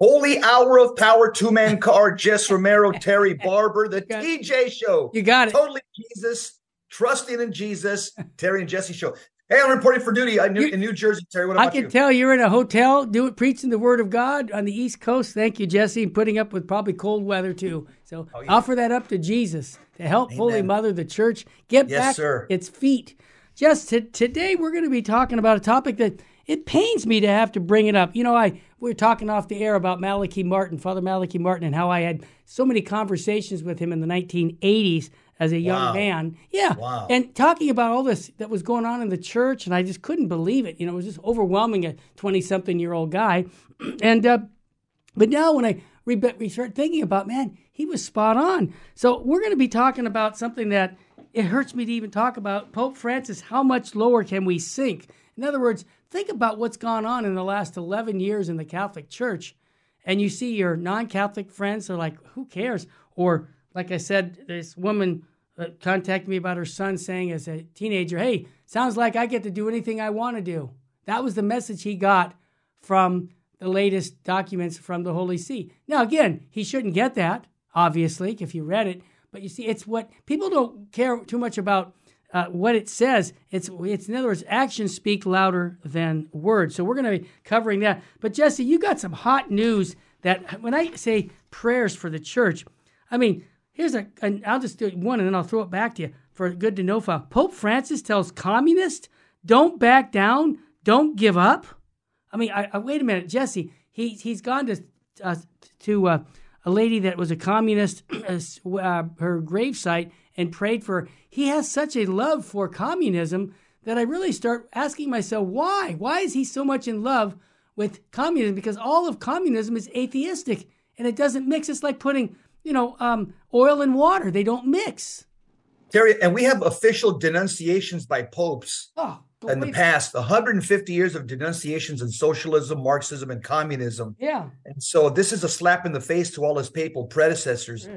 Holy Hour of Power, two man car, Jess Romero, Terry Barber, the TJ Show. You got it. Totally Jesus, trusting in Jesus, Terry and Jesse Show. Hey, I'm reporting for duty in New, in New Jersey, Terry. What about I can you? tell you're in a hotel doing preaching the word of God on the East Coast. Thank you, Jesse, putting up with probably cold weather too. So Oh, yeah. offer that up to Jesus to help Holy Mother, the church, get Yes, back sir. its feet. Just t- today, we're going to be talking about a topic that it pains me to have to bring it up. You know, I we were talking off the air about Malachi Martin, Father Malachi Martin, and how I had so many conversations with him in the 1980s as a young Wow. man. Yeah, Wow. and talking about all this that was going on in the church, and I just couldn't believe it. You know, it was just overwhelming a 20 something year old guy. And, uh, but now when I re- we start thinking about, man, he was spot on. So we're going to be talking about something that it hurts me to even talk about. Pope Francis, how much lower can we sink? In other words, think about what's gone on in the last 11 years in the Catholic Church. And you see your non Catholic friends are like, who cares? Or, like I said, this woman uh, contacted me about her son saying as a teenager, hey, sounds like I get to do anything I want to do. That was the message he got from the latest documents from the Holy See. Now, again, he shouldn't get that, obviously, if you read it. But you see, it's what people don't care too much about uh, what it says. It's, it's in other words, actions speak louder than words. So we're going to be covering that. But Jesse, you got some hot news that when I say prayers for the church, I mean, here's a, and I'll just do one and then I'll throw it back to you for a good to know file. Pope Francis tells communists, don't back down, don't give up. I mean, I, I wait a minute, Jesse. He he's gone to uh, to uh, a lady that was a communist, uh, her gravesite, and prayed for. He has such a love for communism that I really start asking myself, why? Why is he so much in love with communism? Because all of communism is atheistic, and it doesn't mix. It's like putting you know um, oil and water; they don't mix. Terry, and we have official denunciations by popes Oh, in the past 150 years of denunciations in socialism, Marxism, and communism. Yeah, And so this is a slap in the face to all his papal predecessors.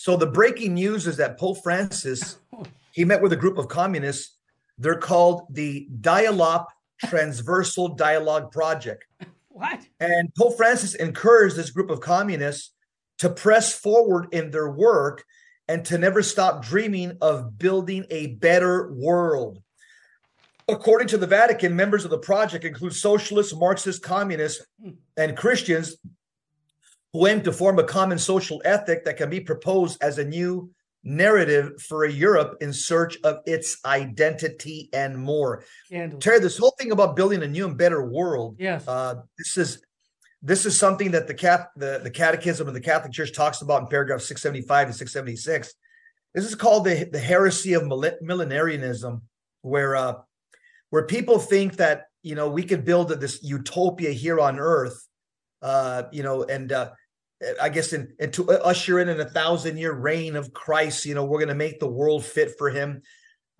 So the breaking news is that Pope Francis he met with a group of communists. They're called the DIALOP Transversal Dialogue Project. What? And Pope Francis encouraged this group of communists to press forward in their work and to never stop dreaming of building a better world. According to the Vatican, members of the project include socialists, Marxists, communists, hmm. and Christians who aim to form a common social ethic that can be proposed as a new narrative for a Europe in search of its identity and more. Scandal. Terry, this whole thing about building a new and better world, Yes. uh, this is this is something that the cat the, the Catechism of the Catholic Church talks about in paragraph 675 and 676. This is called the the heresy of millenarianism, where uh, where people think that you know we could build this utopia here on Earth, uh, you know, and uh, I guess in and to usher in in a thousand year reign of Christ, you know, we're going to make the world fit for Him.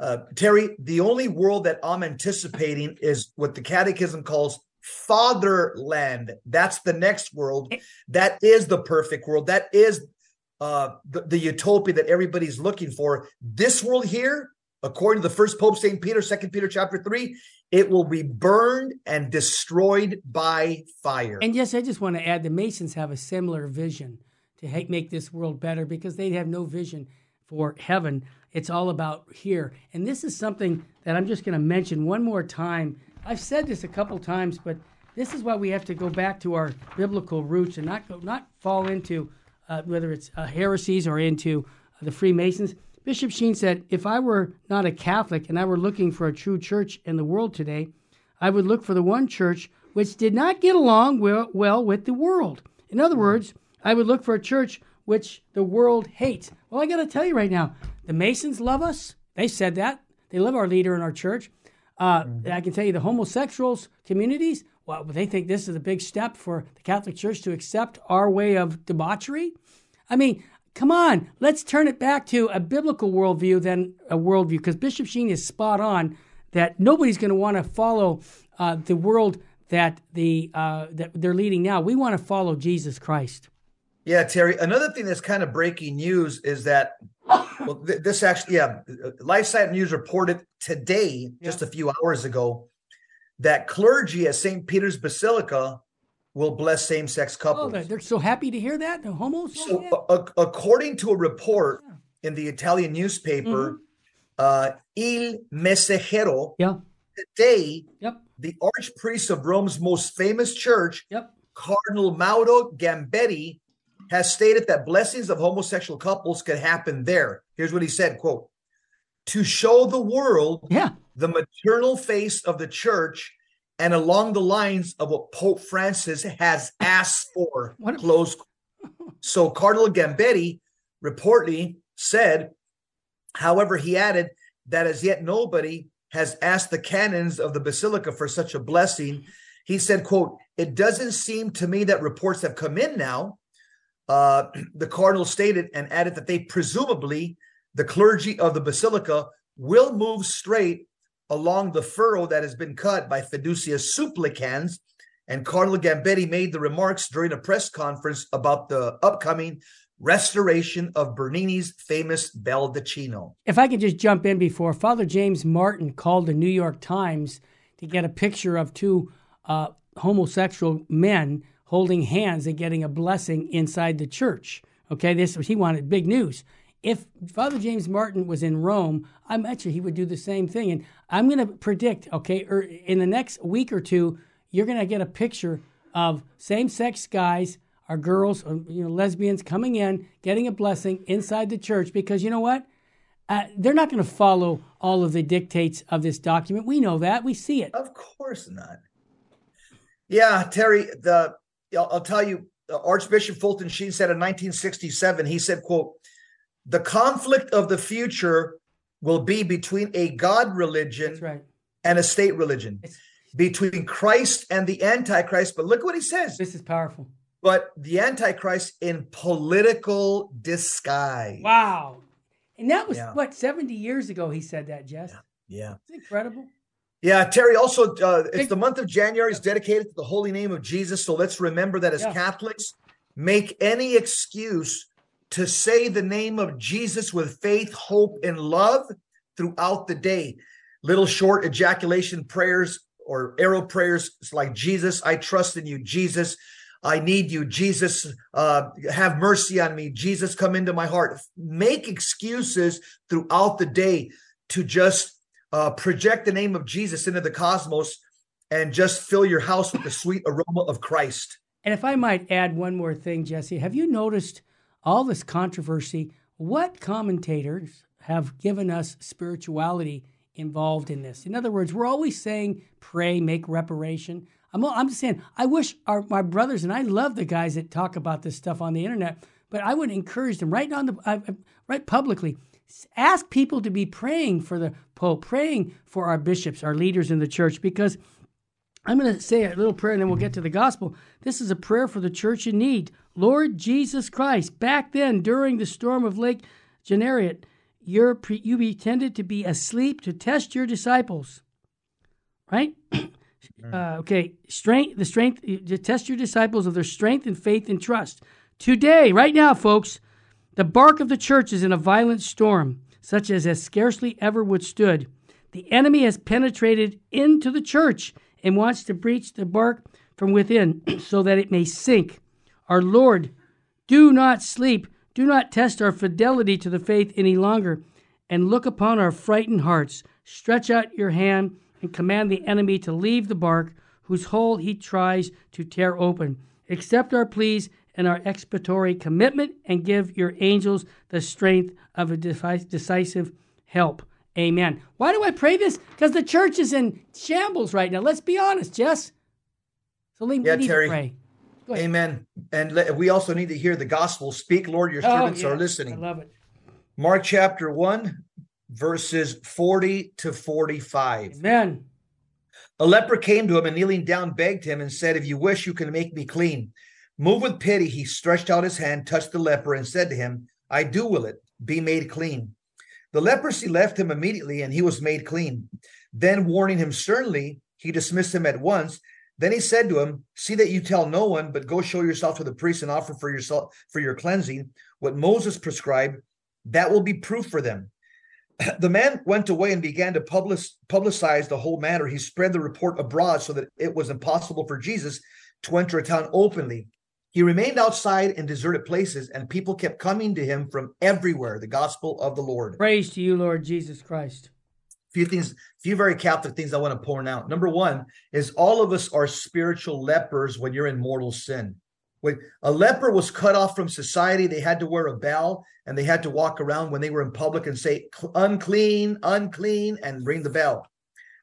Uh, Terry, the only world that I'm anticipating is what the Catechism calls fatherland. That's the next world. That is the perfect world. That is uh, the, the utopia that everybody's looking for. This world here, according to the first Pope Saint Peter, Second Peter chapter three, it will be burned and destroyed by fire. And yes, I just want to add the Masons have a similar vision to make this world better because they have no vision for heaven. It's all about here. And this is something that I'm just going to mention one more time. I've said this a couple times, but this is why we have to go back to our biblical roots and not go, not fall into uh, whether it's uh, heresies or into uh, the Freemasons. Bishop Sheen said, "If I were not a Catholic and I were looking for a true church in the world today, I would look for the one church which did not get along well, well with the world. In other words, I would look for a church which the world hates. Well, I got to tell you right now, the Masons love us. They said that. They love our leader in our church. Uh, I can tell you the homosexuals communities, well, they think this is a big step for the Catholic Church to accept our way of debauchery. I mean, come on, let's turn it back to a biblical worldview than a worldview, because Bishop Sheen is spot on that nobody's going to want to follow uh, the world that the uh, that they're leading now. We want to follow Jesus Christ. Yeah, Terry. Another thing that's kind of breaking news is that well, th- this actually, yeah, LifeSite News reported today, just a few hours ago, that clergy at St. Peter's Basilica will bless same-sex Oh, couples. they're, they're so happy to hear that. The homos. Oh, so, a- according to a report in the Italian newspaper, uh, Il Messaggero, yeah. today, Yep. the archpriest of Rome's most famous church, Yep. Cardinal Mauro Gambetti, has stated that blessings of homosexual couples could happen there. Here's what he said, quote, to show the world Yeah. the maternal face of the church and along the lines of what Pope Francis has asked for. What a- close. So Cardinal Gambetti reportedly said, however, he added that as yet nobody has asked the canons of the basilica for such a blessing. He said, quote, it doesn't seem to me that reports have come in now. Uh, the cardinal stated and added that they presumably, the clergy of the basilica will move straight along the furrow that has been cut by fiducia supplicans. And Cardinal Gambetti made the remarks during a press conference about the upcoming restoration of Bernini's famous Baldacchino. If I could just jump in before Father James Martin called the New York Times to get a picture of two uh, homosexual men holding hands and getting a blessing inside the church. Okay, this was he wanted big news. If Father James Martin was in Rome, I bet you he would do the same thing. And I'm going to predict, okay, or in the next week or two, you're going to get a picture of same-sex guys or girls, or, you know, lesbians coming in, getting a blessing inside the church. Because you know what? Uh, they're not going to follow all of the dictates of this document. We know that. We see it. Of course not. Yeah, Terry, the I'll, I'll tell you, uh, Archbishop Fulton Sheen said in 1967, he said, quote, the conflict of the future will be between a God religion right. and a state religion, It's- between Christ and the Antichrist. But look what he says. This is powerful. But the Antichrist in political disguise. Wow. And that was Yeah. what 70 years ago. He said that, Jess. Yeah. It's incredible. Yeah, Terry. Also, uh, it's Big- the month of January is dedicated to the holy name of Jesus. So let's remember that as Yeah. Catholics, make any excuse to say the name of Jesus with faith, hope, and love throughout the day. Little short ejaculation prayers or arrow prayers it's like Jesus, I trust in you. Jesus, I need you. Jesus, uh, have mercy on me. Jesus, come into my heart. Make excuses throughout the day to just uh, project the name of Jesus into the cosmos and just fill your house with the sweet aroma of Christ. And if I might add one more thing, Jesse, have you noticed all this controversy? What commentators have given us spirituality involved in this? In other words, we're always saying pray, make reparation. I'm, I'm just saying, I wish our, my brothers, and I love the guys that talk about this stuff on the internet, but I would encourage them right on the, right publicly, ask people to be praying for the Pope, praying for our bishops, our leaders in the church, because I'm going to say a little prayer and then we'll get to the gospel. This is a prayer for the church in need. Lord Jesus Christ, back then during the storm of Lake Gennesaret, you're pre- you pretended to be asleep to test your disciples. Right? Uh, okay, strength, the strength, to test your disciples of their strength and faith and trust. Today, right now, folks, the bark of the church is in a violent storm, such as has scarcely ever withstood. The enemy has penetrated into the church and wants to breach the bark from within so that it may sink. Our Lord, do not sleep. Do not test our fidelity to the faith any longer, and look upon our frightened hearts. Stretch out your hand and command the enemy to leave the bark, whose hole he tries to tear open. Accept our pleas and our expiatory commitment, and give your angels the strength of a decisive help. Amen. Why do I pray this? Because the church is in shambles right now. Let's be honest, Jess. So we Yeah, need Terry. to pray. Amen. And le- we also need to hear the gospel. Speak, Lord, your Oh, servants yeah. are listening. I love it. Mark chapter 1, verses 40 to 45. Amen. A leper came to him and kneeling down begged him and said, If you wish, you can make me clean. Moved with pity, he stretched out his hand, touched the leper, and said to him, I do will it, be made clean. The leprosy left him immediately, and he was made clean. Then, warning him sternly, he dismissed him at once. Then he said to him, See that you tell no one, but go show yourself to the priest and offer for yourself for your cleansing what Moses prescribed. That will be proof for them. The man went away and began to publicize the whole matter. He spread the report abroad so that it was impossible for Jesus to enter a town openly. He remained outside in deserted places, and people kept coming to him from everywhere. The gospel of the Lord. Praise to you, Lord Jesus Christ. Few things, few very Catholic things I want to point out. Number one is all of us are spiritual lepers when you're in mortal sin. When a leper was cut off from society, they had to wear a bell and they had to walk around when they were in public and say unclean, unclean, and ring the bell.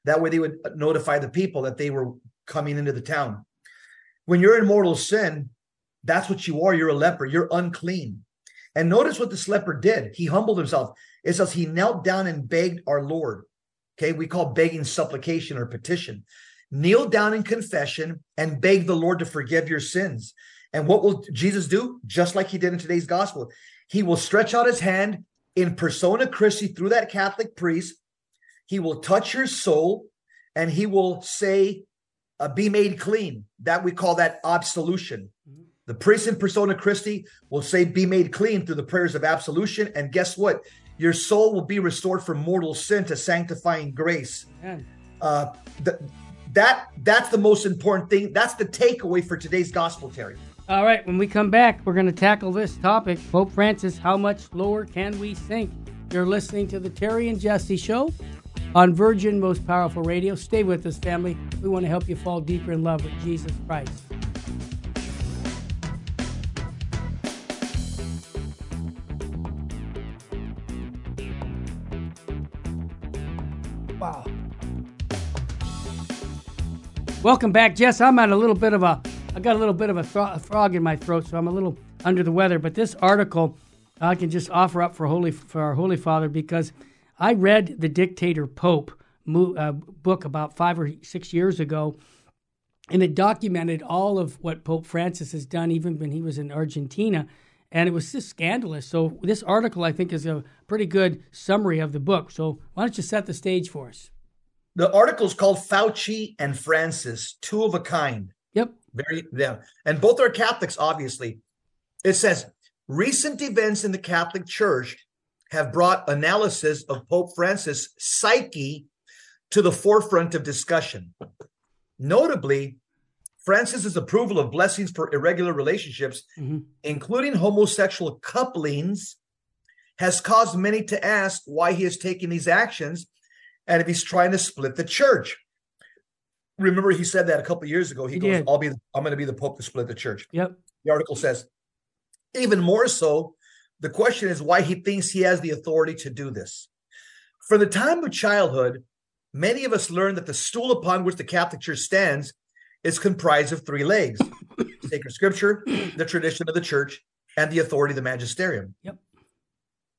That way they would uh, notify the people that they were coming into the town. When you're in mortal sin, that's what you are. You're a leper. You're unclean. And notice what this leper did. He humbled himself. It says he knelt down and begged our Lord. Okay, we call begging supplication or petition. Kneel down in confession and beg the Lord to forgive your sins. And what will Jesus do? Just like he did in today's gospel, he will stretch out his hand in persona Christi through that Catholic priest. He will touch your soul and he will say, uh, Be made clean. That we call that absolution. Mm-hmm. The priest in persona Christi will say, Be made clean through the prayers of absolution. And guess what? Your soul will be restored from mortal sin to sanctifying grace. Uh, th- that that's the most important thing. That's the takeaway for today's gospel, Terry. All right, when we come back, we're going to tackle this topic. Pope Francis, how much lower can we sink? You're listening to the Terry and Jesse Show on Virgin Most Powerful Radio. Stay with us, family. We want to help you fall deeper in love with Jesus Christ. Welcome back, Jess. I'm at a little bit of a I got a little bit of a, thro- a, frog in my throat, so I'm a little under the weather. But this article I can just offer up for holy for our Holy Father because I read the Dictator Pope mo- uh, book about five or six years ago, and it documented all of what Pope Francis has done, even when he was in Argentina. And it was just scandalous. So, this article, I think, is a pretty good summary of the book. So, why don't you set the stage for us? The article is called Fauci and Francis, Two of a Kind. Yep. Very yeah. And both are Catholics, obviously. It says recent events in the Catholic Church have brought analysis of Pope Francis' psyche to the forefront of discussion. Notably, Francis's approval of blessings for irregular relationships, mm-hmm. including homosexual couplings, has caused many to ask why he is taking these actions and if he's trying to split the church remember he said that a couple years ago. He, he goes, did. "I'll be, I'm going to be the pope to split the church." Yep. The article says, even more so, the question is why he thinks he has the authority to do this. From the time of childhood, many of us learn that the stool upon which the Catholic Church stands is comprised of three legs: sacred Scripture, the tradition of the Church, and the authority of the magisterium. Yep.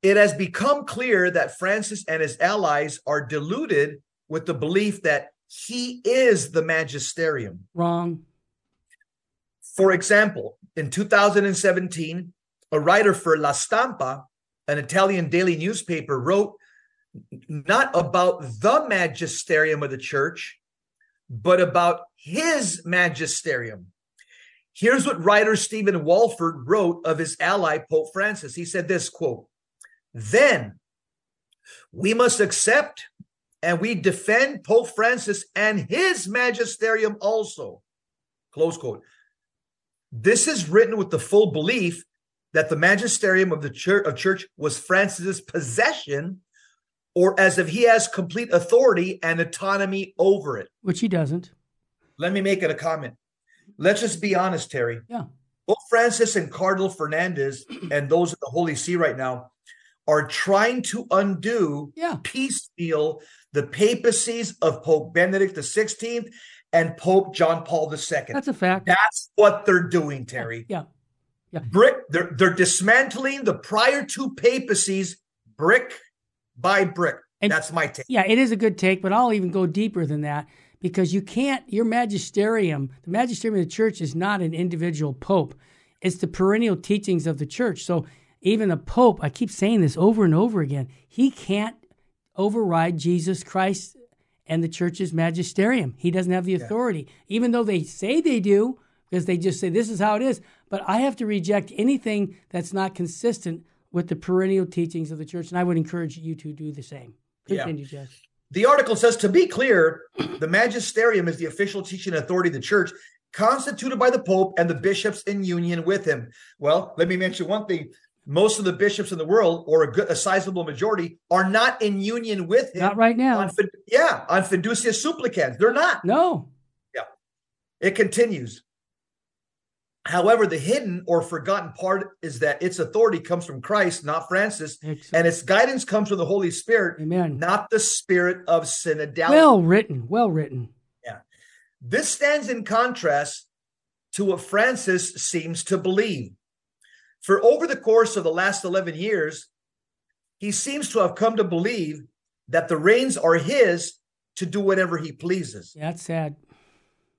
It has become clear that Francis and his allies are deluded with the belief that he is the magisterium. Wrong. For example, in 2017, a writer for La Stampa, an Italian daily newspaper, wrote not about the magisterium of the church, but about his magisterium. Here's what writer Stephen Walford wrote of his ally, Pope Francis. He said this quote, then we must accept and we defend Pope Francis and his magisterium also. Close quote. This is written with the full belief that the magisterium of the church of church was Francis's possession, or as if he has complete authority and autonomy over it. Which he doesn't. Let me make it a comment. Let's just be honest, Terry. Yeah. Pope Francis and Cardinal Fernandez and those at the Holy See right now are trying to undo yeah. piecemeal the papacies of Pope Benedict XVI and Pope John Paul II. That's a fact. That's what they're doing, Terry. Yeah. Yeah. Brick, they're they're dismantling the prior two papacies brick by brick. And That's my take. Yeah, it is a good take, but I'll even go deeper than that because you can't your magisterium, the magisterium of the church is not an individual pope. It's the perennial teachings of the church. So even the Pope, I keep saying this over and over again, he can't override Jesus Christ and the church's magisterium. He doesn't have the authority, yeah. even though they say they do, because they just say this is how it is. But I have to reject anything that's not consistent with the perennial teachings of the church, and I would encourage you to do the same. Continue, yeah. Jess. The article says to be clear, the magisterium is the official teaching authority of the church constituted by the Pope and the bishops in union with him. Well, let me mention one thing. Most of the bishops in the world, or a, good, a sizable majority, are not in union with him. Not right now. On, yeah, on fiducia supplicans. They're not. No. Yeah. It continues. However, the hidden or forgotten part is that its authority comes from Christ, not Francis, and its guidance comes from the Holy Spirit, Amen. not the spirit of synodality. Well written, well written. Yeah. This stands in contrast to what Francis seems to believe. For over the course of the last 11 years, he seems to have come to believe that the reins are his to do whatever he pleases. That's sad.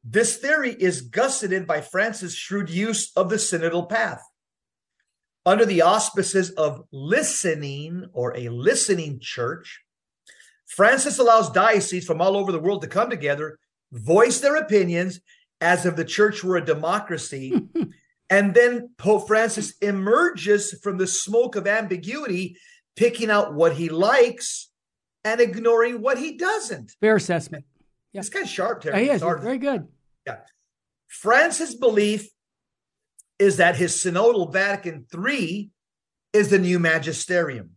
This theory is gusseted by Francis' shrewd use of the synodal path. Under the auspices of listening or a listening church, Francis allows dioceses from all over the world to come together, voice their opinions as if the church were a democracy. and then Pope Francis emerges from the smoke of ambiguity, picking out what he likes and ignoring what he doesn't. Fair assessment. Yeah. This guy's sharp, Terry. Yeah, he is. Very good. Yeah. Francis' belief is that his synodal Vatican III is the new magisterium.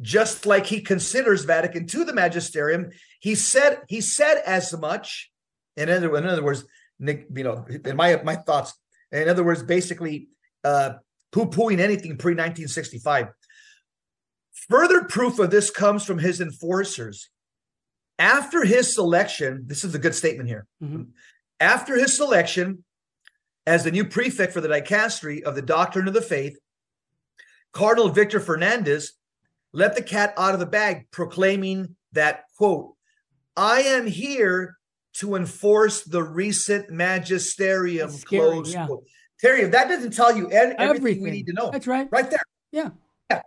Just like he considers Vatican II the magisterium, he said he said as much. In other, in other words, you know, in my my thoughts, in other words, basically uh, poo-pooing anything pre 1965. Further proof of this comes from his enforcers. After his selection, this is a good statement here. Mm-hmm. After his selection as the new prefect for the dicastery of the doctrine of the faith, Cardinal Victor Fernandez let the cat out of the bag, proclaiming that, quote, I am here to enforce the recent magisterium, scary, close yeah. quote. Terry, if that doesn't tell you everything, everything we need to know, that's right. Right there. Yeah. Yeah.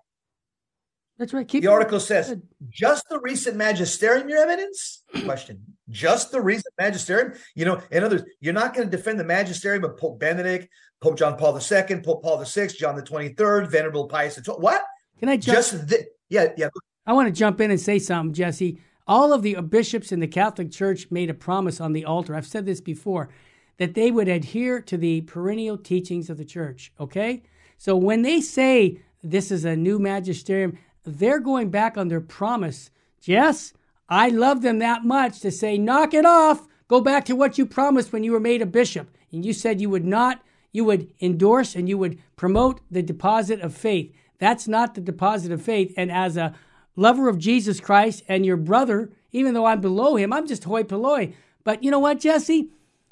That's right. Keep the article says just the recent magisterium, your evidence? Question. Just the recent magisterium? You know, in other words, you're not going to defend the magisterium of Pope Benedict, Pope John Paul II, Pope Paul VI, John the 23rd, Venerable Pius XII. What? Can I jump? Just the, yeah, yeah. I want to jump in and say something, Jesse. All of the bishops in the Catholic Church made a promise on the altar. I've said this before that they would adhere to the perennial teachings of the church. Okay? So when they say this is a new magisterium, they're going back on their promise. Yes, I love them that much to say, knock it off. Go back to what you promised when you were made a bishop. And you said you would not, you would endorse and you would promote the deposit of faith. That's not the deposit of faith. And as a lover of Jesus Christ and your brother, even though I'm below him, I'm just hoi polloi. But you know what, Jesse?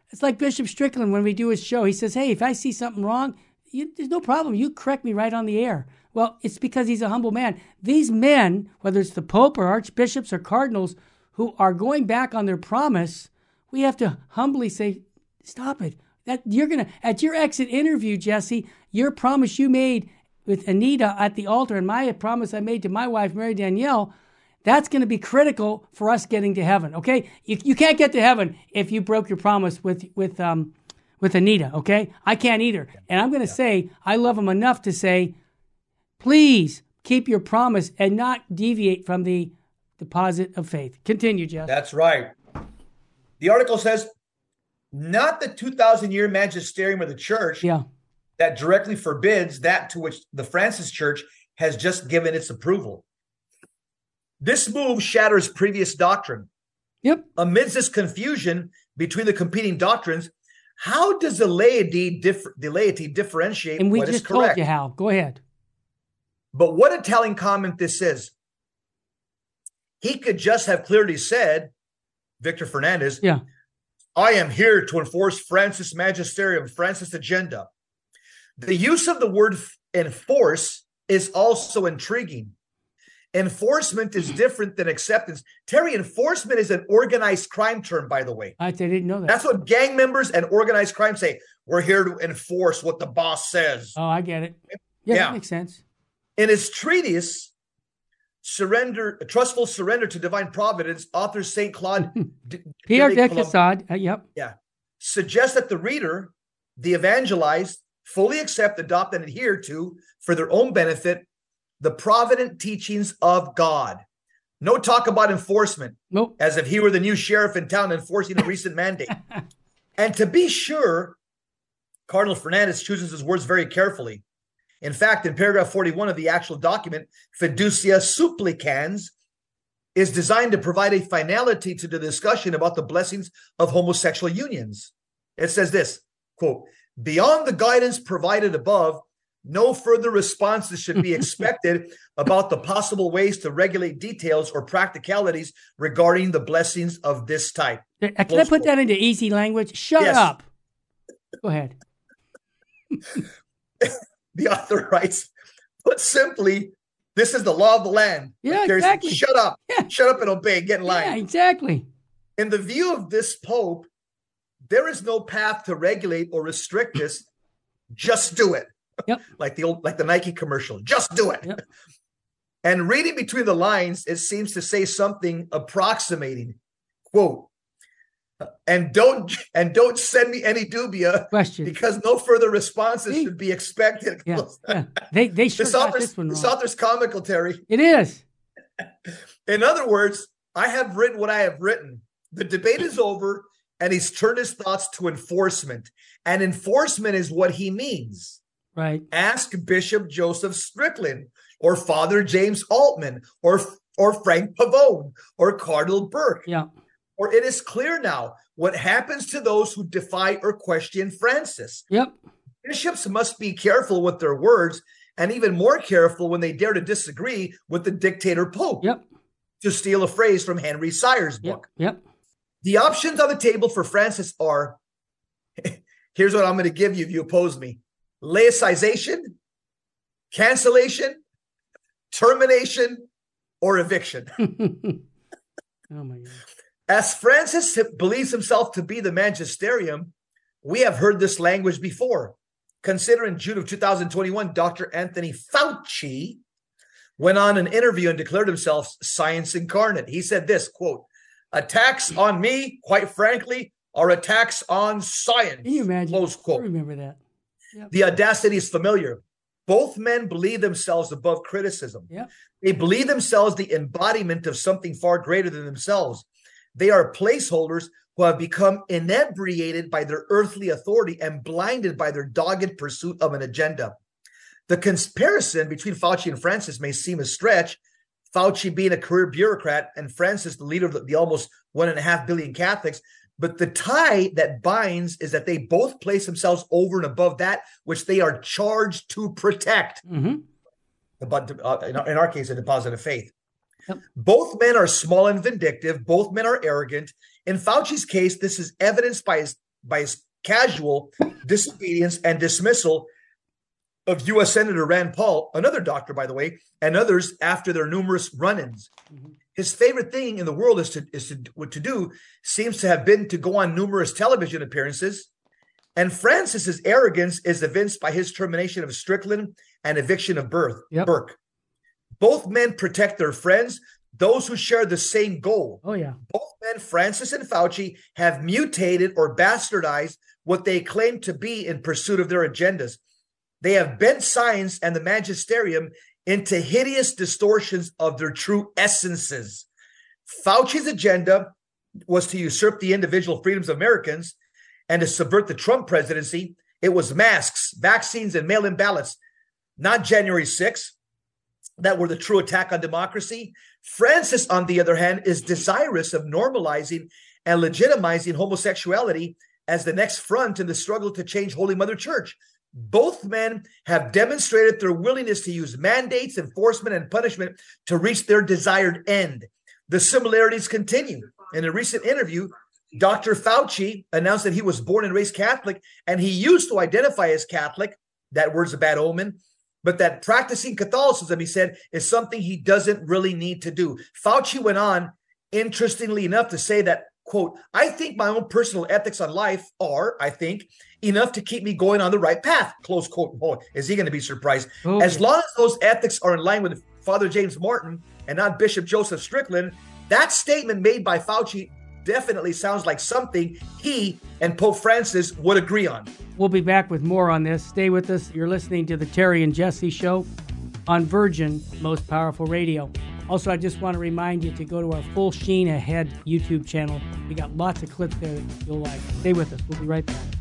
It's like Bishop Strickland when we do his show. He says, Hey, if I see something wrong, you, there's no problem. You correct me right on the air. Well, it's because he's a humble man. These men, whether it's the Pope or archbishops or cardinals, who are going back on their promise, we have to humbly say, stop it. That you're gonna at your exit interview, Jesse, your promise you made with Anita at the altar and my promise I made to my wife, Mary Danielle, that's going to be critical for us getting to heaven. Okay, you, you can't get to heaven if you broke your promise with with um with Anita. Okay, I can't either, and I'm going to yeah. say I love him enough to say Please keep your promise and not deviate from the deposit of faith. Continue, Jeff. That's right. The article says not the 2,000 year magisterium of the church yeah. That directly forbids that to which the Francis Church has just given its approval. This move shatters previous doctrine. Yep. Amidst this confusion between the competing doctrines, how does the laity, differ, the laity differentiate and we what just is correct? told you how. Go ahead. But what a telling comment this is. He could just have clearly said, Victor Fernandez, yeah. I am here to enforce Francis magisterium, Francis agenda. The use of the word enforce is also intriguing. Enforcement is different than acceptance. Terry, enforcement is an organized crime term, by the way. I didn't know that. That's what gang members and organized crime say. We're here to enforce what the boss says. Oh, I get it. Yeah, yeah. that makes sense. In his treatise, Surrender, Trustful Surrender to Divine Providence, author St. Claude Pierre de Caussade, uh, yep. Yeah. Suggests that the reader, the evangelized, fully accept, adopt, and adhere to, for their own benefit, the provident teachings of God. No talk about enforcement. Nope. As if he were the new sheriff in town enforcing a recent mandate. And to be sure, Cardinal Fernandez chooses his words very carefully. In fact, in paragraph 41 of the actual document, fiducia supplicans is designed to provide a finality to the discussion about the blessings of homosexual unions. It says this quote, beyond the guidance provided above, no further responses should be expected about the possible ways to regulate details or practicalities regarding the blessings of this type. Uh, can Close I put quote. that into easy language? Shut yes. up. Go ahead. the author writes, put simply, this is the law of the land. Yeah, exactly. Shut up. Yeah. Shut up and obey. Get in line. Yeah, exactly. In the view of this Pope, there is no path to regulate or restrict this. Just do it. Yep. like the old, like the Nike commercial. Just do it. Yep. And reading between the lines, it seems to say something approximating, quote, and don't and don't send me any dubia question because no further responses should be expected. Yeah, yeah. They they sure this author's, this, one this author's comical, Terry. It is. In other words, I have written what I have written. The debate is over, and he's turned his thoughts to enforcement. And enforcement is what he means. Right. Ask Bishop Joseph Strickland or Father James Altman or or Frank Pavone or Cardinal Burke. Yeah or it is clear now what happens to those who defy or question Francis. Yep. Bishops must be careful with their words and even more careful when they dare to disagree with the dictator Pope. Yep. To steal a phrase from Henry Sire's book. Yep. yep. The options on the table for Francis are here's what I'm going to give you if you oppose me laicization, cancellation, termination, or eviction. oh my God. As Francis believes himself to be the magisterium, we have heard this language before. Consider in June of 2021, Dr. Anthony Fauci went on an interview and declared himself science incarnate. He said this quote, attacks on me, quite frankly, are attacks on science. Can you imagine? Close quote. I remember that. Yep. The audacity is familiar. Both men believe themselves above criticism. Yep. They believe themselves the embodiment of something far greater than themselves. They are placeholders who have become inebriated by their earthly authority and blinded by their dogged pursuit of an agenda. The comparison between Fauci and Francis may seem a stretch. Fauci being a career bureaucrat and Francis, the leader of the almost one and a half billion Catholics. But the tie that binds is that they both place themselves over and above that which they are charged to protect. Mm-hmm. But uh, in our case, a deposit of faith. Yep. Both men are small and vindictive. Both men are arrogant. In Fauci's case, this is evidenced by his by his casual disobedience and dismissal of U.S. Senator Rand Paul, another doctor, by the way, and others after their numerous run-ins. Mm-hmm. His favorite thing in the world is to is to what to do seems to have been to go on numerous television appearances. And Francis's arrogance is evinced by his termination of Strickland and eviction of Birth, yep. Burke. Both men protect their friends, those who share the same goal. Oh, yeah. Both men, Francis and Fauci, have mutated or bastardized what they claim to be in pursuit of their agendas. They have bent science and the magisterium into hideous distortions of their true essences. Fauci's agenda was to usurp the individual freedoms of Americans and to subvert the Trump presidency. It was masks, vaccines, and mail in ballots, not January 6th, that were the true attack on democracy. Francis, on the other hand, is desirous of normalizing and legitimizing homosexuality as the next front in the struggle to change Holy Mother Church. Both men have demonstrated their willingness to use mandates, enforcement, and punishment to reach their desired end. The similarities continue. In a recent interview, Dr. Fauci announced that he was born and raised Catholic, and he used to identify as Catholic. That word's a bad omen but that practicing Catholicism, he said, is something he doesn't really need to do. Fauci went on, interestingly enough, to say that, quote, I think my own personal ethics on life are, I think, enough to keep me going on the right path, close quote. Oh, is he going to be surprised? Okay. As long as those ethics are in line with Father James Martin and not Bishop Joseph Strickland, that statement made by Fauci definitely sounds like something he and Pope Francis would agree on. We'll be back with more on this. Stay with us. You're listening to the Terry and Jesse Show on Virgin Most Powerful Radio. Also, I just want to remind you to go to our Full Sheen Ahead YouTube channel. We got lots of clips there that you'll like. Stay with us. We'll be right back.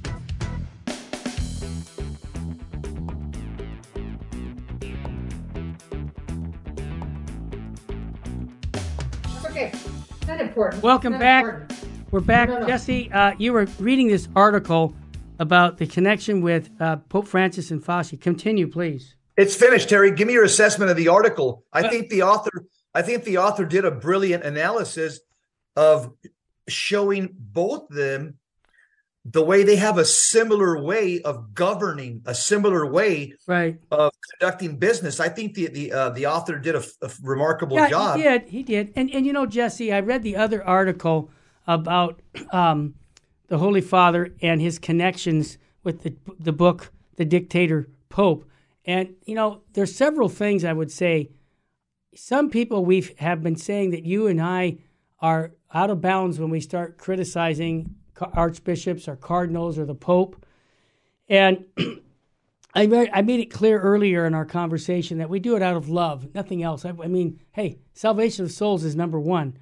Okay, not important. Welcome Not back. important. We're back. No, no, no. Jesse, uh, you were reading this article about the connection with uh, Pope Francis and Fauci. Continue, please. It's finished, Terry. Give me your assessment of the article. I Well- think the author I think the author did a brilliant analysis of showing both them the way they have a similar way of governing, a similar way Right. of conducting business. I think the the uh, the author did a, a remarkable Yeah, job. he did. He did. And and you know, Jesse, I read the other article about um, the Holy Father and his connections with the the book, The Dictator Pope. And you know, there's several things I would say. Some people we have been saying that you and I are out of bounds when we start criticizing archbishops or cardinals or the Pope. And I made, I made it clear earlier in our conversation that we do it out of love, nothing else. I, I mean, hey, salvation of souls is number one.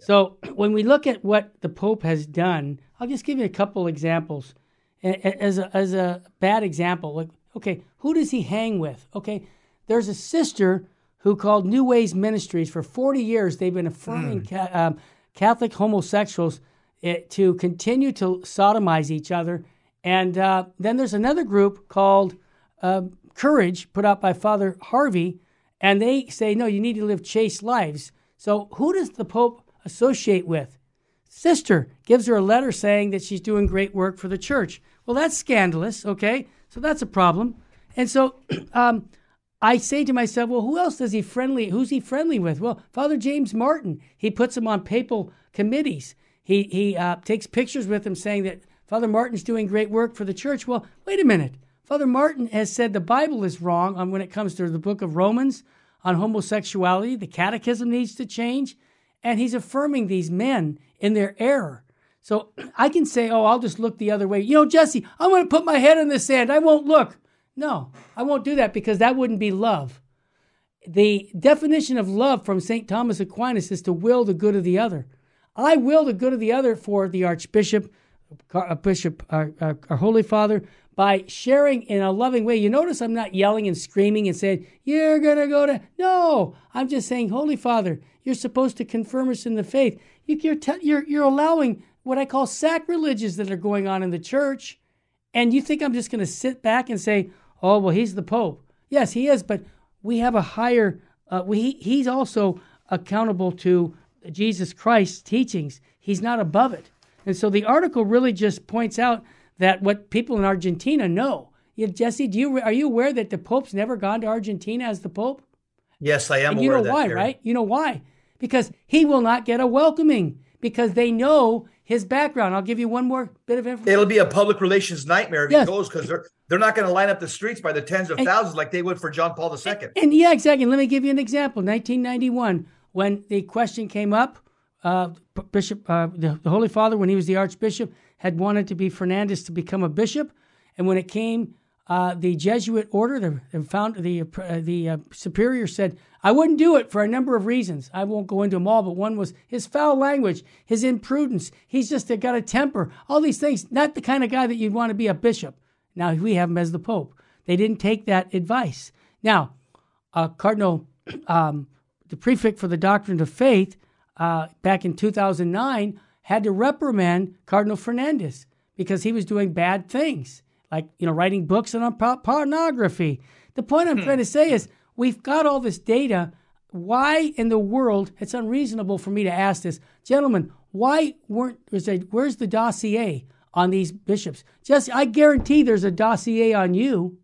So when we look at what the Pope has done, I'll just give you a couple examples. As a, as a bad example, like, okay, who does he hang with? Okay, there's a sister who called New Ways Ministries for 40 years. They've been affirming ca- um, Catholic homosexuals eh, to continue to sodomize each other. And uh, then there's another group called uh, Courage, put out by Father Harvey, and they say, no, you need to live chaste lives. So who does the Pope associate with? Sister gives her a letter saying that she's doing great work for the church. Well, that's scandalous, okay? So that's a problem. And so um, I say to myself, well, who else does he friendly? Who's he friendly with? Well, Father James Martin. He puts him on papal committees. He he uh, takes pictures with him, saying that Father Martin's doing great work for the church. Well, wait a minute. Father Martin has said the Bible is wrong on when it comes to the Book of Romans on homosexuality. The Catechism needs to change, and he's affirming these men in their error. So I can say, oh, I'll just look the other way. You know, Jesse, I'm going to put my head in the sand. I won't look. No, I won't do that because that wouldn't be love. The definition of love from St. Thomas Aquinas is to will the good of the other. I will the good of the other for the Archbishop, uh, Bishop, our, our, our Holy Father, by sharing in a loving way. You notice I'm not yelling and screaming and saying, You're going to go to. No, I'm just saying, Holy Father, you're supposed to confirm us in the faith. You, you're, te- you're, you're allowing what I call sacrileges that are going on in the church. And you think I'm just going to sit back and say, oh, well, he's the Pope? Yes, he is, but we have a higher, uh, we, he's also accountable to Jesus Christ's teachings. He's not above it. And so the article really just points out that what people in Argentina know. Yeah, Jesse, do you are you aware that the Pope's never gone to Argentina as the Pope? Yes, I am And you aware know of that. why, right? You know why? Because he will not get a welcoming because they know his background. I'll give you one more bit of information. It'll be a public relations nightmare if Yes. he goes because they're they're not going to line up the streets by the tens of And- thousands like they would for John Paul II. And yeah, exactly. Let me give you an example. 1991, when the question came up, uh, Bishop, uh, the, the Holy Father, when he was the Archbishop, had wanted to be Fernandez to become a bishop, and when it came, uh, the Jesuit order, the, the found the uh, the uh, superior said, "I wouldn't do it for a number of reasons. I won't go into them all, but one was his foul language, his imprudence. He's just uh, got a temper. All these things. Not the kind of guy that you'd want to be a bishop. Now we have him as the Pope. They didn't take that advice. Now, uh, Cardinal, um, the prefect for the doctrine of faith, uh, back in 2009, had to reprimand Cardinal Fernandez because he was doing bad things, like you know writing books on pornography. The point I'm trying to say is we've got all this data. Why in the world? It's unreasonable for me to ask this, gentlemen. Why weren't was a, where's the dossier on these bishops? Just I guarantee there's a dossier on you.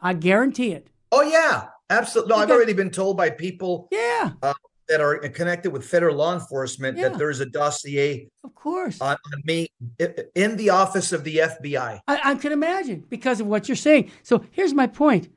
I guarantee it. Oh yeah, absolutely. No, I've already been told by people Yeah, uh, that are connected with federal law enforcement Yeah. that there is a dossier of course. on, me in the office of the FBI. I, I can imagine because of what you're saying. So here's my point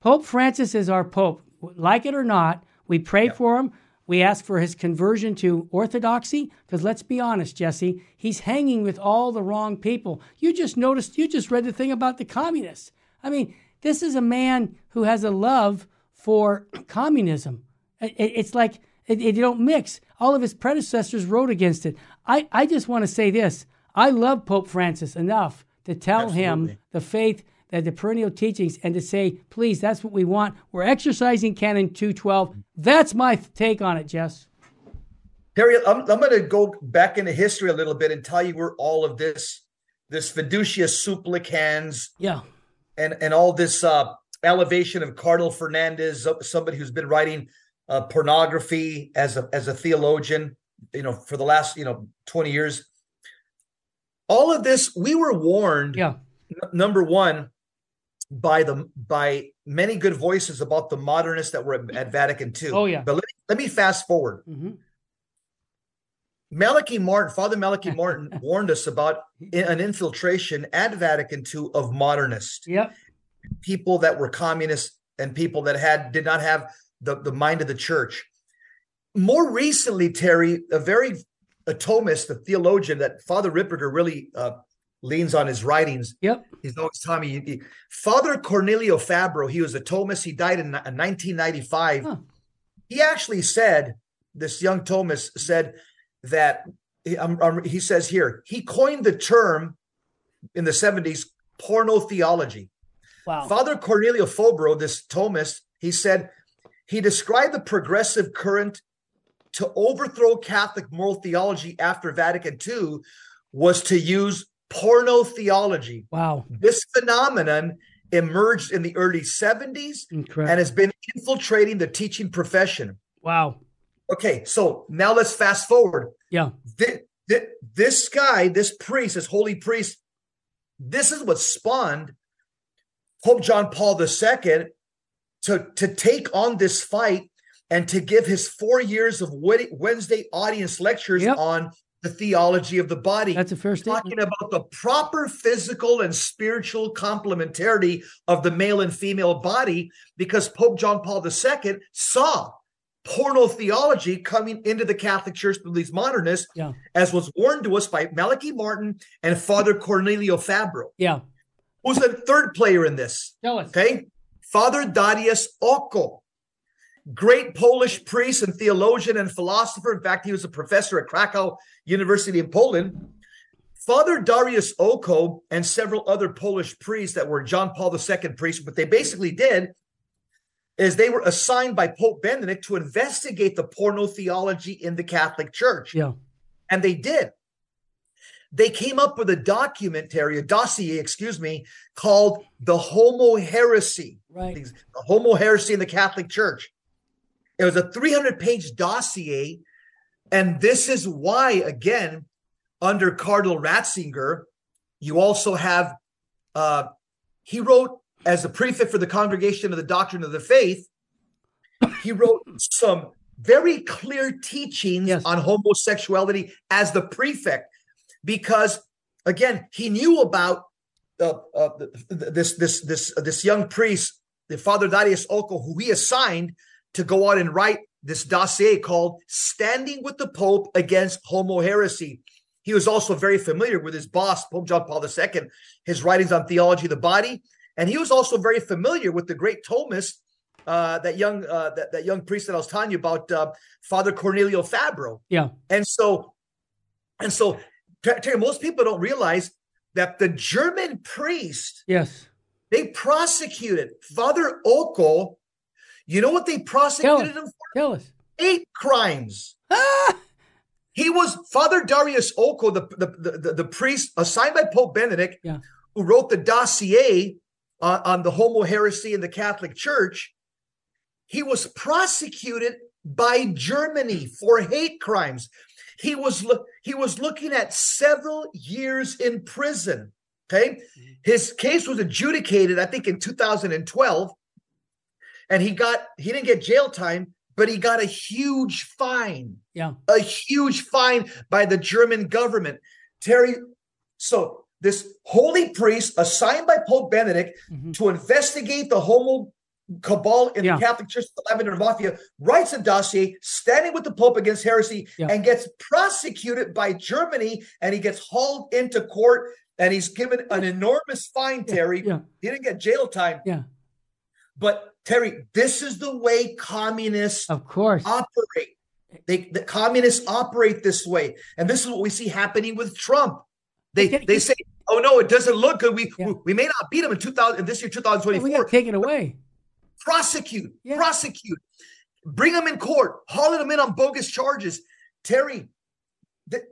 Pope Francis is our Pope. Like it or not, we pray for him. We ask for his conversion to orthodoxy because let's be honest, Jesse, he's hanging with all the wrong people. You just noticed, you just read the thing about the communists. I mean, this is a man who has a love for communism. It- it- It's like It, it, you don't mix. All of his predecessors wrote against it. I, I just want to say this. I love Pope Francis enough to tell Absolutely. him the faith that the perennial teachings and to say, please, that's what we want. We're exercising Canon 212. That's my take on it, Jess. Terry, I'm, I'm going to go back into history a little bit and tell you where all of this, this fiducia supplicans, yeah, and and all this uh, elevation of Cardinal Fernandez, somebody who's been writing uh, pornography as a as a theologian, you know, for the last you know 20 years. All of this, we were warned. Yeah. N- number one, by the by many good voices about the modernists that were at, at Vatican II. Oh yeah. But let me, let me fast forward. Mm-hmm. Malachi Martin, Father Malachi Martin, warned us about an infiltration at Vatican II of modernists. Yep. People that were communists and people that had did not have the, the mind of the church. More recently, Terry, a very a Thomist, a theologian that Father Ripperger really uh, leans on his writings. Yep. He's always telling me. He, Father Cornelio Fabro, he was a Thomist. He died in 1995. Huh. He actually said, this young Thomist said that he, um, um, he says here, he coined the term in the 70s porno theology. Wow. Father Cornelio Fabro, this Thomist, he said he described the progressive current to overthrow Catholic moral theology after Vatican II was to use porno theology. Wow. This phenomenon emerged in the early 70s Incredible. and has been infiltrating the teaching profession. Wow. Okay, so now let's fast forward. Yeah. This, this guy, this priest, this holy priest, this is what spawned Pope John Paul II to, to take on this fight and to give his four years of Wednesday audience lectures yep. on the theology of the body. That's the first talking about the proper physical and spiritual complementarity of the male and female body, because Pope John Paul II saw porno theology coming into the Catholic Church through these modernists, yeah. as was warned to us by Malachi Martin and Father Cornelio Fabro. Yeah. Who's the third player in this? Tell us. Okay. Father Darius Oko, great Polish priest and theologian and philosopher. In fact, he was a professor at Krakow University in Poland. Father Darius Oko and several other Polish priests that were John Paul II priests, what they basically did is they were assigned by Pope Benedict to investigate the porno theology in the Catholic Church. Yeah. And they did. They came up with a documentary, a dossier, excuse me, called the Homo Heresy. Right. The Homo Heresy in the Catholic Church. It was a 300 page dossier. And this is why, again, under Cardinal Ratzinger, you also have, uh, he wrote as the prefect for the Congregation of the Doctrine of the Faith, he wrote some very clear teachings Yes. on homosexuality as the prefect, because again, he knew about uh, uh, this this this this young priest, the Father Darius Oko, who he assigned to go out and write this dossier called "Standing with the Pope Against Homo Heresy." He was also very familiar with his boss, Pope John Paul II, his writings on theology of the body, and he was also very familiar with the great Thomist, uh, that young uh, that, that young priest that I was telling you about, uh, Father Cornelio Fabro. Yeah. And so, and so, Terry, most people don't realize that the German priest Yes. they prosecuted Father Oko. You know what they prosecuted him for? Tell us. Hate crimes. Ah! He was Father Darius Oko, the, the, the, the priest assigned by Pope Benedict, Yeah. who wrote the dossier on, on the homo heresy in the Catholic Church. He was prosecuted by Germany for hate crimes. He was look he was looking at several years in prison. Okay, his case was adjudicated, I think, in 2012, and he got he didn't get jail time, but he got a huge fine Yeah. a huge fine by the German government. Terry, so this holy priest assigned by Pope Benedict Mhm. to investigate the homo cabal in Yeah. the Catholic Church of the lavender mafia writes a dossier standing with the Pope against heresy Yeah. and gets prosecuted by Germany and he gets hauled into court and he's given an enormous fine, Terry. Yeah. He didn't get jail time. Yeah. But Terry, this is the way communists Of course. operate. They the communists operate this way, and this is what we see happening with Trump. They they say, "Oh no, it doesn't look good. We we may not beat him in 2000 this year, 2024. we take it away. Prosecute, yeah. prosecute, bring them in court, hauling them in on bogus charges. Terry, th-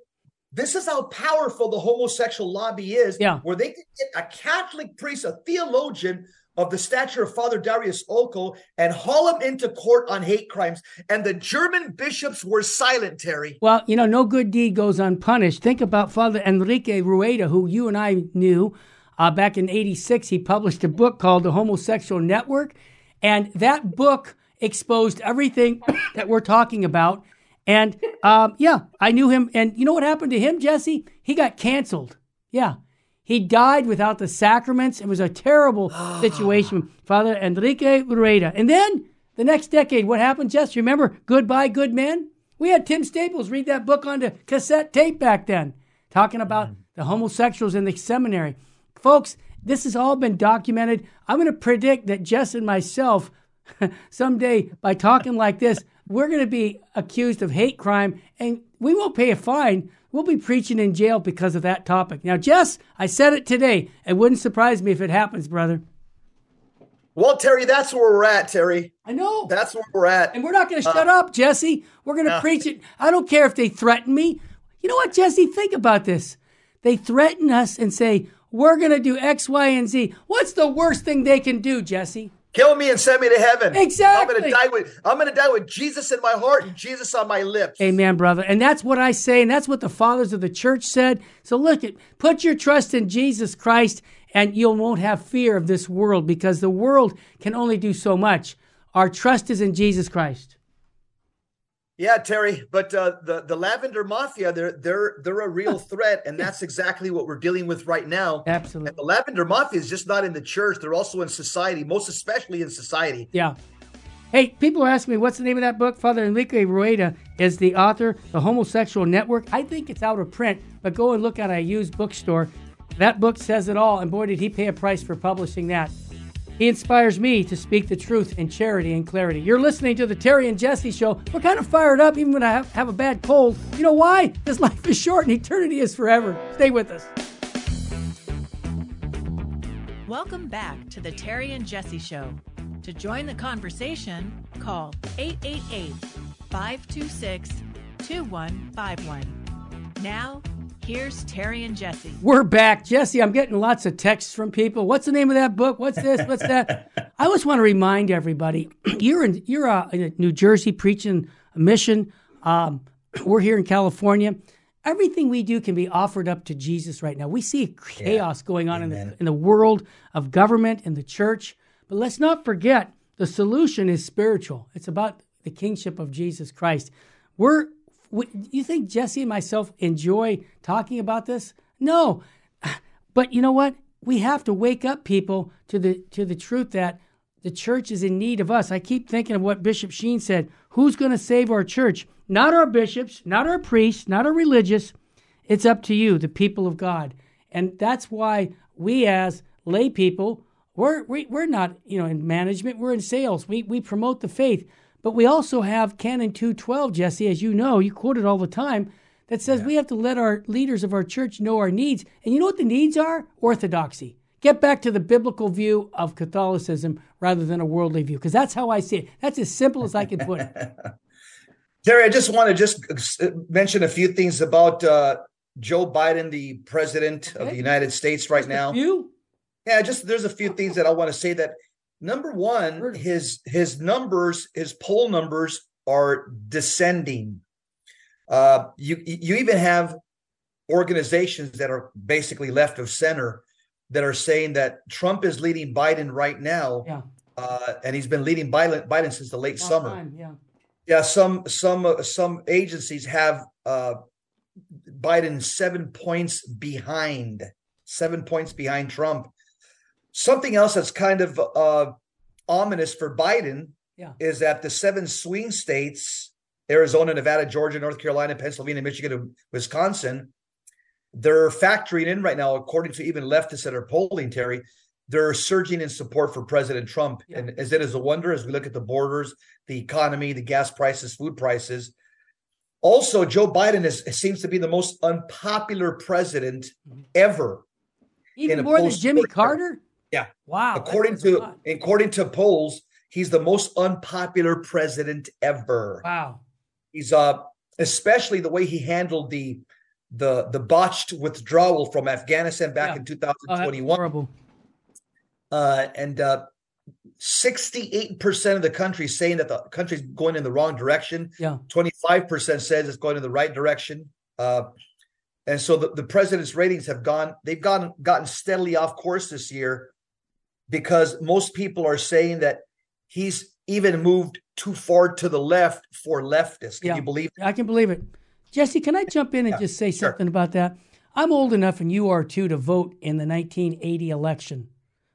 this is how powerful the homosexual lobby is. Yeah. Where they can get a Catholic priest, a theologian of the stature of Father Darius Oko and haul him into court on hate crimes. And the German bishops were silent, Terry. Well, you know, no good deed goes unpunished. Think about Father Enrique Rueda, who you and I knew uh, back in 86. He published a book called The Homosexual Network. And that book exposed everything that we're talking about. And um, yeah, I knew him. And you know what happened to him, Jesse? He got canceled. Yeah. He died without the sacraments. It was a terrible situation. Father Enrique Rueda. And then the next decade, what happened, Jesse? Remember Goodbye, Good Men? We had Tim Staples read that book onto cassette tape back then, talking about mm. the homosexuals in the seminary. Folks, this has all been documented. I'm going to predict that Jess and myself, someday, by talking like this, we're going to be accused of hate crime and we won't pay a fine. We'll be preaching in jail because of that topic. Now, Jess, I said it today. It wouldn't surprise me if it happens, brother. Well, Terry, that's where we're at, Terry. I know. That's where we're at. And we're not going to uh, shut up, Jesse. We're going to uh, preach it. I don't care if they threaten me. You know what, Jesse? Think about this. They threaten us and say, we're going to do X, Y, and Z. What's the worst thing they can do, Jesse? Kill me and send me to heaven. Exactly. I'm gonna die with I'm gonna die with Jesus in my heart and Jesus on my lips. Amen, brother. And that's what I say, and that's what the fathers of the church said. So look at put your trust in Jesus Christ, and you won't have fear of this world because the world can only do so much. Our trust is in Jesus Christ. Yeah, Terry, but uh, the the lavender mafia they're they're they're a real threat, and that's exactly what we're dealing with right now. Absolutely, and the lavender mafia is just not in the church; they're also in society, most especially in society. Yeah. Hey, people are asking me what's the name of that book. Father Enrique Rueda is the author. The Homosexual Network. I think it's out of print, but go and look at a used bookstore. That book says it all, and boy, did he pay a price for publishing that. He inspires me to speak the truth in charity and clarity. You're listening to the Terry and Jesse show. We're kind of fired up even when I have, have a bad cold. You know why? Because life is short and eternity is forever. Stay with us. Welcome back to the Terry and Jesse show. To join the conversation, call 888 526 2151. Now, Here's Terry and Jesse. We're back. Jesse, I'm getting lots of texts from people. What's the name of that book? What's this? What's that? I just want to remind everybody you're in you're uh, in New Jersey preaching a mission. Um, we're here in California. Everything we do can be offered up to Jesus right now. We see chaos yeah. going on in the, in the world of government and the church. But let's not forget the solution is spiritual. It's about the kingship of Jesus Christ. We're you think Jesse and myself enjoy talking about this? No. But you know what? We have to wake up people to the to the truth that the church is in need of us. I keep thinking of what Bishop Sheen said. Who's going to save our church? Not our bishops, not our priests, not our religious. It's up to you, the people of God. And that's why we as lay people, we're, we, are we are not, you know, in management, we're in sales. We, we promote the faith. But we also have Canon 212, Jesse, as you know, you quote it all the time, that says yeah. we have to let our leaders of our church know our needs. And you know what the needs are? Orthodoxy. Get back to the biblical view of Catholicism rather than a worldly view, because that's how I see it. That's as simple as I can put it. Terry, I just want to just mention a few things about uh, Joe Biden, the president okay. of the United States right just now. few? Yeah, just there's a few things that I want to say that Number one, his his numbers, his poll numbers are descending. Uh, you you even have organizations that are basically left of center that are saying that Trump is leading Biden right now, yeah. uh, and he's been leading Biden, Biden since the late summer. Time, yeah, yeah. Some some uh, some agencies have uh, Biden seven points behind, seven points behind Trump. Something else that's kind of uh, ominous for Biden yeah. is that the seven swing states Arizona, Nevada, Georgia, North Carolina, Pennsylvania, Michigan, and Wisconsin they're factoring in right now, according to even leftists that are polling, Terry, they're surging in support for President Trump. Yeah. And as it is a wonder, as we look at the borders, the economy, the gas prices, food prices, Also, Joe Biden is seems to be the most unpopular president ever. Even more than Jimmy Carter. Yeah. Wow. according to according to polls, he's the most unpopular president ever. wow. He's uh especially the way he handled the the the botched withdrawal from Afghanistan back Yeah. in Oh, 2021. horrible. uh, and uh, 68% of the country saying that the country's going in the wrong direction. Yeah. 25% says it's going in the right direction. Uh, and so the, the president's ratings have gone, they've gone gotten steadily off course this year because most people are saying that he's even moved too far to the left for leftists. Can Yeah. you believe it? I can believe it. Jesse, can I jump in and Yeah, just say sure. something about that? I'm old enough, and you are too, to vote in the 1980 election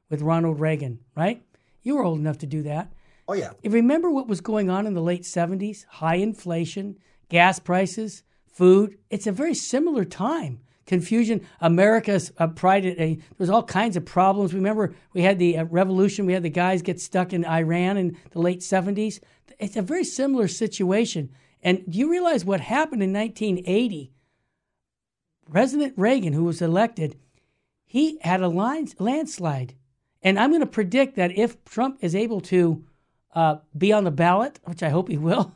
with Ronald Reagan, right? You were old enough to do that. Oh, yeah. You remember what was going on in the late 70s? High inflation, gas prices, food. It's a very similar time. Confusion. America's uh, pride. uh, there was all kinds of problems. Remember, we had the uh, revolution. We had the guys get stuck in Iran in the late 70s. It's a very similar situation. And do you realize what happened in 1980? President Reagan, who was elected, he had a line, landslide. And I'm going to predict that if Trump is able to uh, be on the ballot, which I hope he will,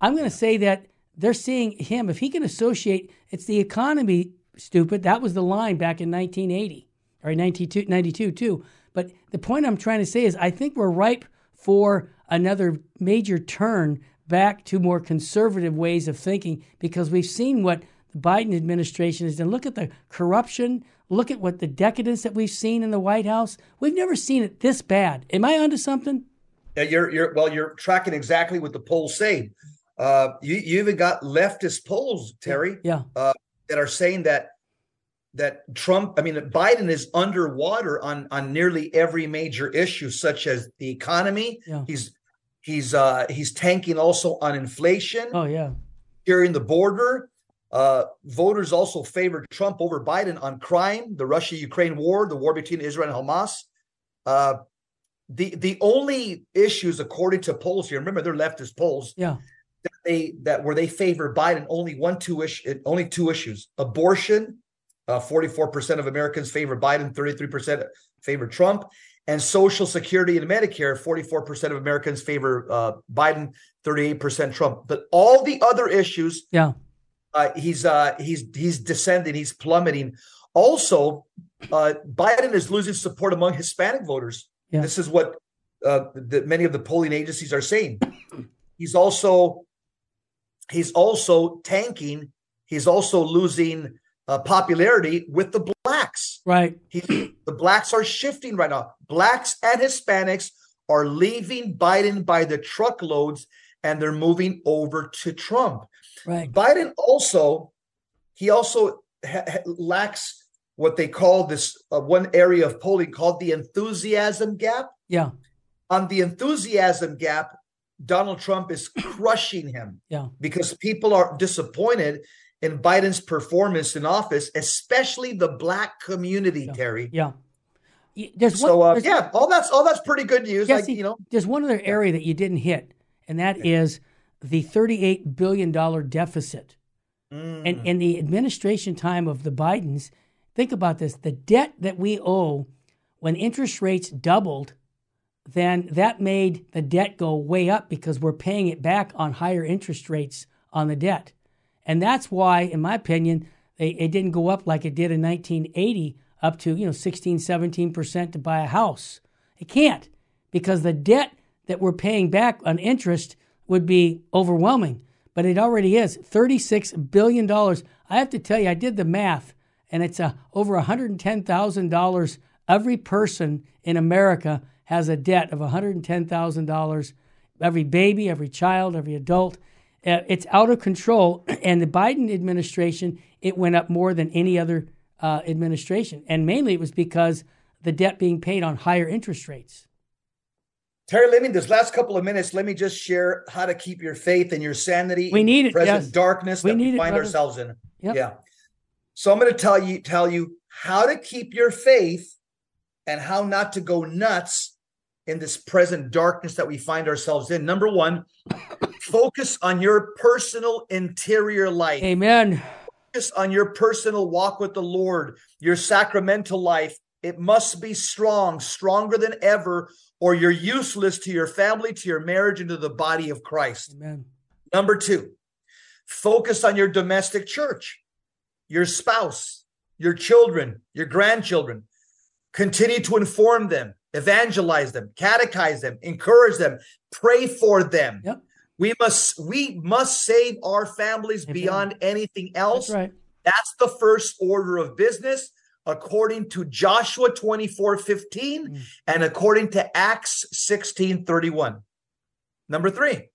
I'm going to say that they're seeing him. If he can associate, it's the economy, stupid. That was the line back in 1980 or 92, 92 too. But the point I'm trying to say is I think we're ripe for another major turn back to more conservative ways of thinking because we've seen what the Biden administration has done. Look at the corruption. Look at what the decadence that we've seen in the White House. We've never seen it this bad. Am I onto something? Yeah, you're you're well, you're tracking exactly what the polls say. Uh, you you even got leftist polls, Terry, Yeah. That are saying that that Trump, I mean Biden is underwater on on nearly every major issue, such as the economy. Yeah. He's he's uh he's tanking also on inflation, Oh, yeah. securing the border. Uh, voters also favored Trump over Biden on crime, the Russia-Ukraine war, the war between Israel and Hamas. Uh, the the only issues, according to polls here, remember they're leftist polls, Yeah. They that where they favor Biden only one two issue only two issues. Abortion uh, 44% of Americans favor Biden 33% favor Trump. And social security and Medicare 44% of Americans favor uh, Biden 38% Trump. But all the other issues Yeah. uh, he's uh, he's he's descending he's plummeting. Also uh, Biden is losing support among Hispanic voters. Yeah. this is what uh, the, many of the polling agencies are saying. He's also he's also tanking. He's also losing uh, popularity with the blacks. Right. He, the blacks are shifting right now. Blacks and Hispanics are leaving Biden by the truckloads, and they're moving over to Trump. Right. Biden also he also ha- ha- lacks what they call this uh, one area of polling called the enthusiasm gap. Yeah. On the enthusiasm gap, Donald Trump is crushing him Yeah. because people are disappointed in Biden's performance in office, especially the black community, Terry. Yeah. There's So uh, there's- yeah, all that's all that's pretty good news. Like Jesse, you know, there's one other area that you didn't hit, and that is the $38 billion deficit. Mm. And in the administration time of the Bidens, think about this the debt that we owe when interest rates doubled, then that made the debt go way up because we're paying it back on higher interest rates on the debt. And that's why, in my opinion, it didn't go up like it did in 1980 up to, you know, 16, 17% to buy a house. It can't because the debt that we're paying back on interest would be overwhelming. But it already is $36 billion. I have to tell you, I did the math, and it's uh, over $110,000. Every person in America has a debt of $110,000. Every baby, every child, every adult. Uh, it's out of control. And the Biden administration, it went up more than any other uh, administration. And mainly it was because the debt being paid on higher interest rates. Terry, let me this last couple of minutes. Let me just share how to keep your faith and your sanity. We in need it, present yes. darkness We that need we find brother. ourselves in. Yep. Yeah. So I'm going to tell you tell you how to keep your faith and how not to go nuts in this present darkness that we find ourselves in. Number one, focus on your personal interior life. Amen. Focus on your personal walk with the Lord, your sacramental life. It must be strong, stronger than ever, or you're useless to your family, to your marriage, and to the body of Christ. Amen. Number two, focus on your domestic church, your spouse, your children, your grandchildren. Continue to inform them, evangelize them, catechize them, encourage them, pray for them. Yep. We must we must save our families Amen. beyond anything else. That's right. That's the first order of business according to Joshua 24 15 Mm. and according to Acts 16 31. Number three,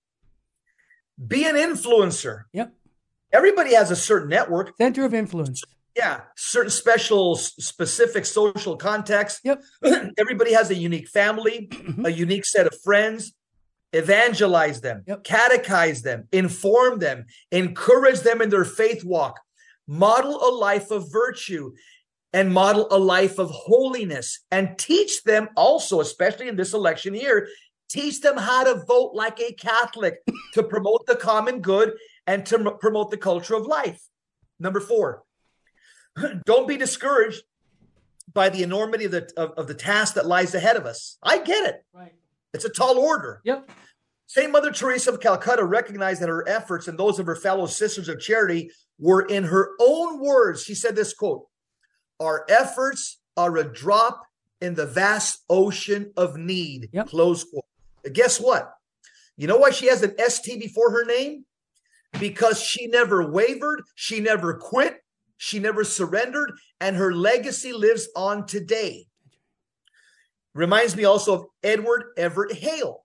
be an influencer. Yep. Everybody has a certain network. Center of influence. Yeah, certain special, specific social context. Yep. Everybody has a unique family, Mhm. a unique set of friends. Evangelize them, Yep. catechize them, inform them, encourage them in their faith walk, model a life of virtue, and model a life of holiness, and teach them also, especially in this election year, teach them how to vote like a Catholic to promote the common good and to promote the culture of life. Number four, don't be discouraged by the enormity of the of, of the task that lies ahead of us. I get it. Right. It's a tall order. Yep. Saint Mother Teresa of Calcutta recognized that her efforts and those of her fellow sisters of charity were in her own words. She said this quote, our efforts are a drop in the vast ocean of need. Yep. Close quote. Guess what? You know why she has an ST before her name? Because she never wavered, she never quit, she never surrendered, and her legacy lives on today. Reminds me also of Edward Everett Hale,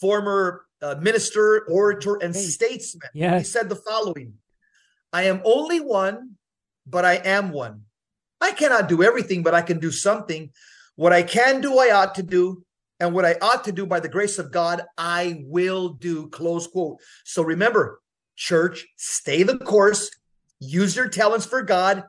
former uh, minister, orator, and Hey. statesman. He Yes. said the following I am only one, but I am one. I cannot do everything, but I can do something. What I can do, I ought to do. And what I ought to do by the grace of God, I will do. Close quote. So remember, church, stay the course, use your talents for God,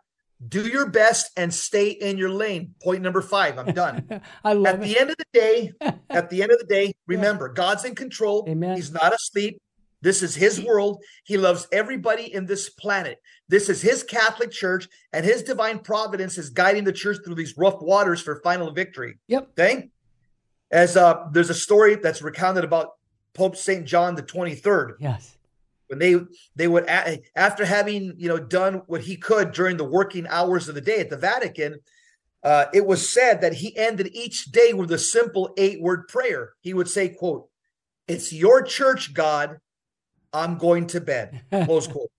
do your best, and stay in your lane. Point number five. I'm done. I love At it. the end of the day, at the end of the day, remember, God's in control. Amen. He's not asleep. This is his world. He loves everybody in this planet. This is his Catholic Church, and his divine providence is guiding the church through these rough waters for final victory. Yep. Okay. As uh, there's a story that's recounted about Pope Saint John the 23rd Yes. When they they would after having you know done what he could during the working hours of the day at the Vatican, uh, it was said that he ended each day with a simple eight word prayer. He would say, "quote It's your church, God. I'm going to bed." Close quote.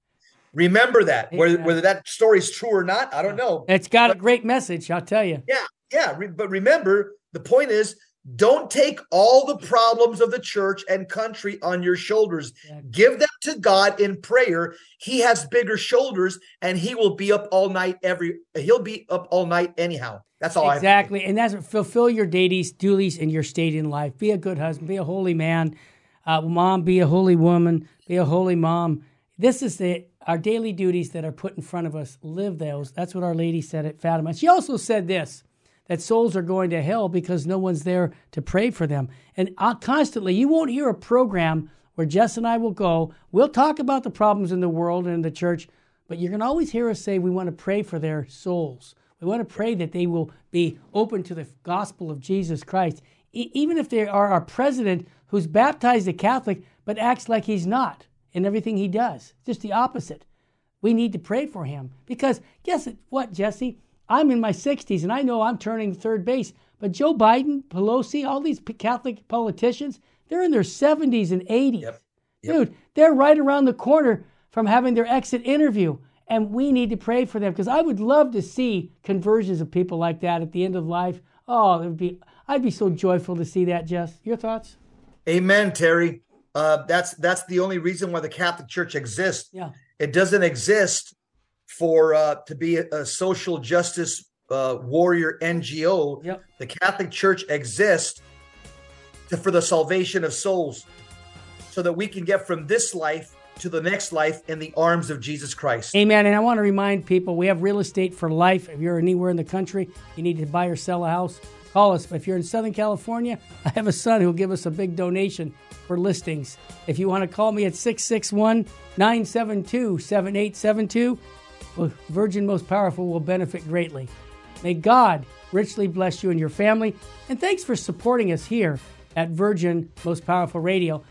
Remember that. Whether whether that story is true or not, I don't know. It's got a great message, I'll tell you. Yeah, re- but remember, the point is don't take all the problems of the church and country on your shoulders. Give them to God in prayer. He has bigger shoulders and he will be up all night every he'll be up all night anyhow. That's all I have to say. Exactly. And that's fulfill your duties, duties in your state in life. Be a good husband, be a holy man. Uh, mom, be a holy woman, be a holy mom. This is the our daily duties that are put in front of us. Live those. That's what Our Lady said at Fatima. She also said this that souls are going to hell because no one's there to pray for them. And constantly, you won't hear a program where Jess and I will go. We'll talk about the problems in the world and in the church, but you can always hear us say we want to pray for their souls. We want to pray that they will be open to the gospel of Jesus Christ, e- even if they are our president who's baptized a Catholic but acts like he's not in everything he does. Just the opposite. We need to pray for him because guess what, Jesse? I'm in my 60s and I know I'm turning third base, but Joe Biden, Pelosi, all these Catholic politicians, they're in their 70s and 80s. Yep. Dude, they're right around the corner from having their exit interview. And we need to pray for them because I would love to see conversions of people like that at the end of life. Oh, it would be I'd be so joyful to see that, Jess. Your thoughts? Amen, Terry. Uh, that's that's the only reason why the Catholic Church exists. Yeah. It doesn't exist for uh, to be a, a social justice uh, warrior NGO. Yep. The Catholic Church exists to, for the salvation of souls, so that we can get from this life to the next life in the arms of Jesus Christ. Amen. And I want to remind people we have real estate for life. If you're anywhere in the country, you need to buy or sell a house, call us. If you're in Southern California, I have a son who'll give us a big donation for listings. If you want to call me at 661 972 7872, Virgin Most Powerful will benefit greatly. May God richly bless you and your family. And thanks for supporting us here at Virgin Most Powerful Radio.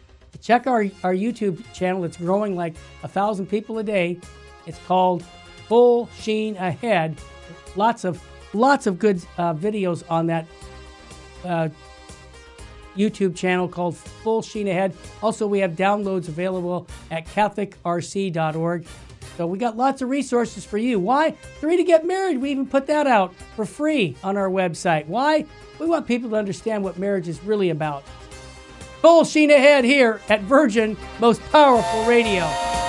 Check our, our YouTube channel. It's growing like a thousand people a day. It's called Full Sheen Ahead. Lots of lots of good uh, videos on that uh, YouTube channel called Full Sheen Ahead. Also, we have downloads available at CatholicRC.org. So we got lots of resources for you. Why? Three to get married. We even put that out for free on our website. Why? We want people to understand what marriage is really about. Full sheen ahead here at Virgin Most Powerful Radio.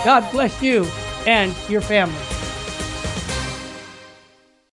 God bless you and your family.